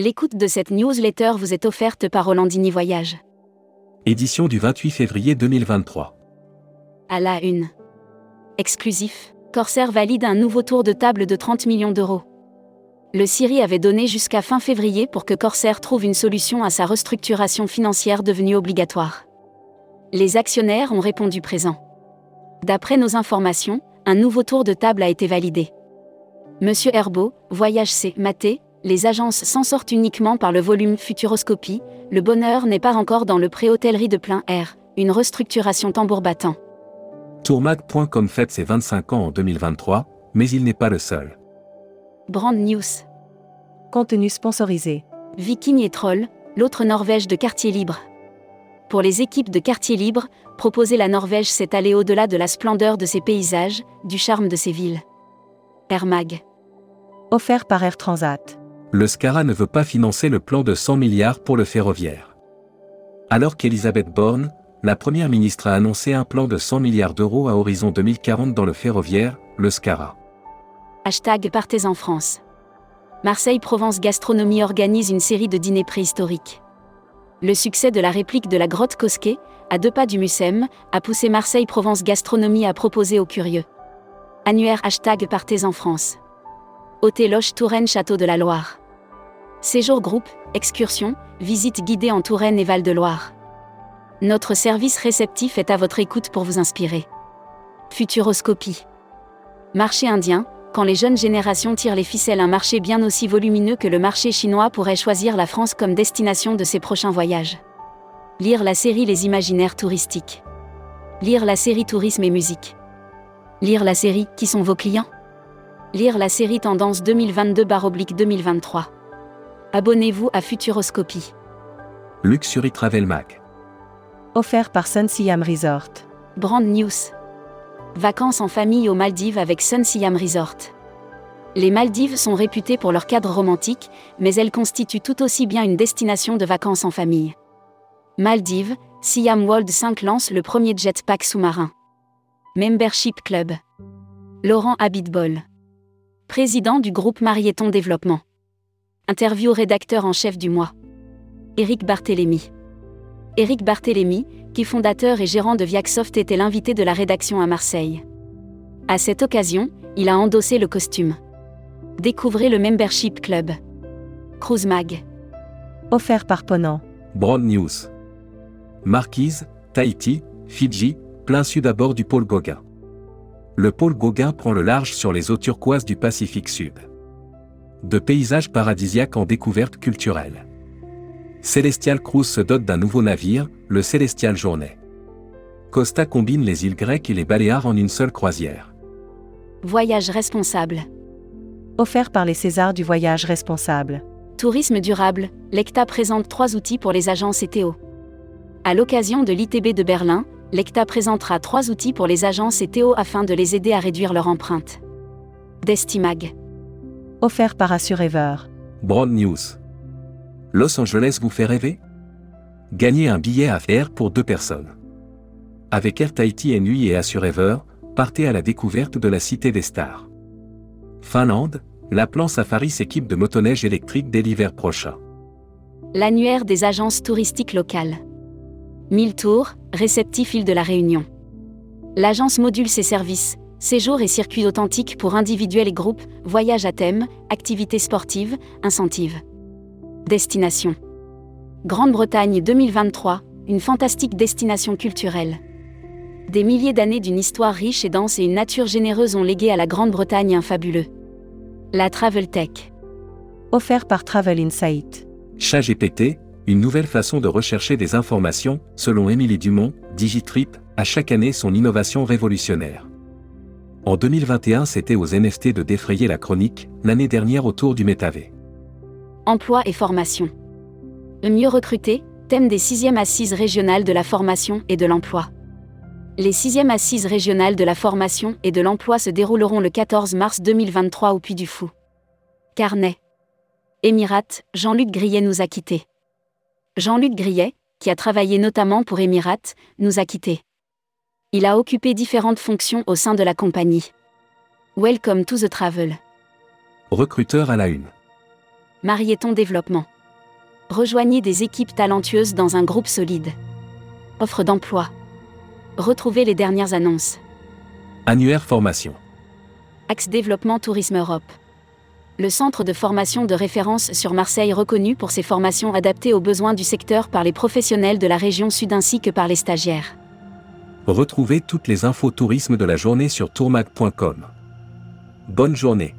L'écoute de cette newsletter vous est offerte par Rolandini Voyage. Édition du 28 février 2023. À la une. Exclusif, Corsair valide un nouveau tour de table de 30 millions d'euros. Le Syrie avait donné jusqu'à fin février pour que Corsair trouve une solution à sa restructuration financière devenue obligatoire. Les actionnaires ont répondu présent. D'après nos informations, un nouveau tour de table a été validé. Monsieur Herbeau, Voyage C. Maté, les agences s'en sortent uniquement par le volume Futuroscopie, le bonheur n'est pas encore dans le pré-hôtellerie de plein air, une restructuration tambour battant. Tourmag.com fête ses 25 ans en 2023, mais il n'est pas le seul. Brand News. Contenu sponsorisé. Viking et Troll, l'autre Norvège de quartier libre. Pour les équipes de quartier libre, proposer la Norvège c'est aller au-delà de la splendeur de ses paysages, du charme de ses villes. Air Mag. Offert par Air Transat. Le SCARA ne veut pas financer le plan de 100 milliards pour le ferroviaire. Alors qu'Elisabeth Borne, la première ministre a annoncé un plan de 100 milliards d'euros à horizon 2040 dans le ferroviaire, le SCARA. Hashtag Partez en France. Marseille-Provence Gastronomie organise une série de dîners préhistoriques. Le succès de la réplique de la grotte Cosquet, à deux pas du Mucem, a poussé Marseille-Provence Gastronomie à proposer aux curieux. Annuaire hashtag Partez en France. Hôtel Loche Touraine Château de la Loire. Séjour groupe, excursion, visite guidée en Touraine et Val-de-Loire. Notre service réceptif est à votre écoute pour vous inspirer. Futuroscopie. Marché indien, quand les jeunes générations tirent les ficelles, un marché bien aussi volumineux que le marché chinois pourrait choisir la France comme destination de ses prochains voyages. Lire la série Les imaginaires touristiques. Lire la série Tourisme et musique. Lire la série Qui sont vos clients? Lire la série Tendance 2022-2023. Abonnez-vous à Futuroscopie. Luxury Travel Mag. Offert par Sun Siam Resort. Brand News. Vacances en famille aux Maldives avec Sun Siam Resort. Les Maldives sont réputées pour leur cadre romantique, mais elles constituent tout aussi bien une destination de vacances en famille. Maldives, Siam World 5 lance le premier jetpack sous-marin. Membership Club. Laurent Habitbol président du groupe Marieton Développement. Interview rédacteur en chef du mois. Éric Barthélémy. Éric Barthélémy, qui fondateur et gérant de Viacsoft était l'invité de la rédaction à Marseille. À cette occasion, il a endossé le costume. Découvrez le Membership Club. Cruise Mag. Offert par Ponant. Broad News. Marquise, Tahiti, Fidji, plein sud à bord du pôle Gauguin le pôle Gauguin prend le large sur les eaux turquoises du Pacifique Sud. De paysages paradisiaques en découverte culturelle. Celestial Cruise se dote d'un nouveau navire, le Celestial Journée. Costa combine les îles grecques et les Baléares en une seule croisière. Voyage responsable. Offert par les Césars du voyage responsable. Tourisme durable, l'ECTA présente trois outils pour les agences ETO. À l'occasion de l'ITB de Berlin, l'ECTA présentera trois outils pour les agences et Théo afin de les aider à réduire leur empreinte. Destimag. Offert par Assurever. Broad News. Los Angeles vous fait rêver? Gagnez un billet à faire pour deux personnes. Avec Air Tahiti Nui et Assurever, partez à la découverte de la Cité des Stars. Finlande, la plan Safari s'équipe de motoneige électrique dès l'hiver prochain. L'annuaire des agences touristiques locales. 1000 tours, réceptif île de la Réunion. L'agence module ses services, séjours et circuits authentiques pour individuels et groupes, voyages à thème, activités sportives, incentives. Destination. Grande-Bretagne 2023, une fantastique destination culturelle. Des milliers d'années d'une histoire riche et dense et une nature généreuse ont légué à la Grande-Bretagne un fabuleux. La Travel Tech. Offert par Travel Insight. GPT une nouvelle façon de rechercher des informations, selon Émilie Dumont, Digitrip, à chaque année son innovation révolutionnaire. En 2021, c'était aux NFT de défrayer la chronique, l'année dernière autour du métavé. Emploi et formation. mieux recruter, thème des 6e assises régionales de la formation et de l'emploi. Les 6e assises régionales de la formation et de l'emploi se dérouleront le 14 mars 2023 au Puy du Fou. Carnet. Émirate, Jean-Luc Grillet nous a quittés. Jean-Luc Grillet, qui a travaillé notamment pour Emirates, nous a quittés. Il a occupé différentes fonctions au sein de la compagnie. Welcome to the travel. Recruteur à la une. Marieton Développement. Rejoignez des équipes talentueuses dans un groupe solide. Offre d'emploi. Retrouvez les dernières annonces. Annuaire formation. Axe Développement Tourisme Europe. Le centre de formation de référence sur Marseille reconnu pour ses formations adaptées aux besoins du secteur par les professionnels de la région sud ainsi que par les stagiaires. Retrouvez toutes les infos tourisme de la journée sur tourmag.com. Bonne journée.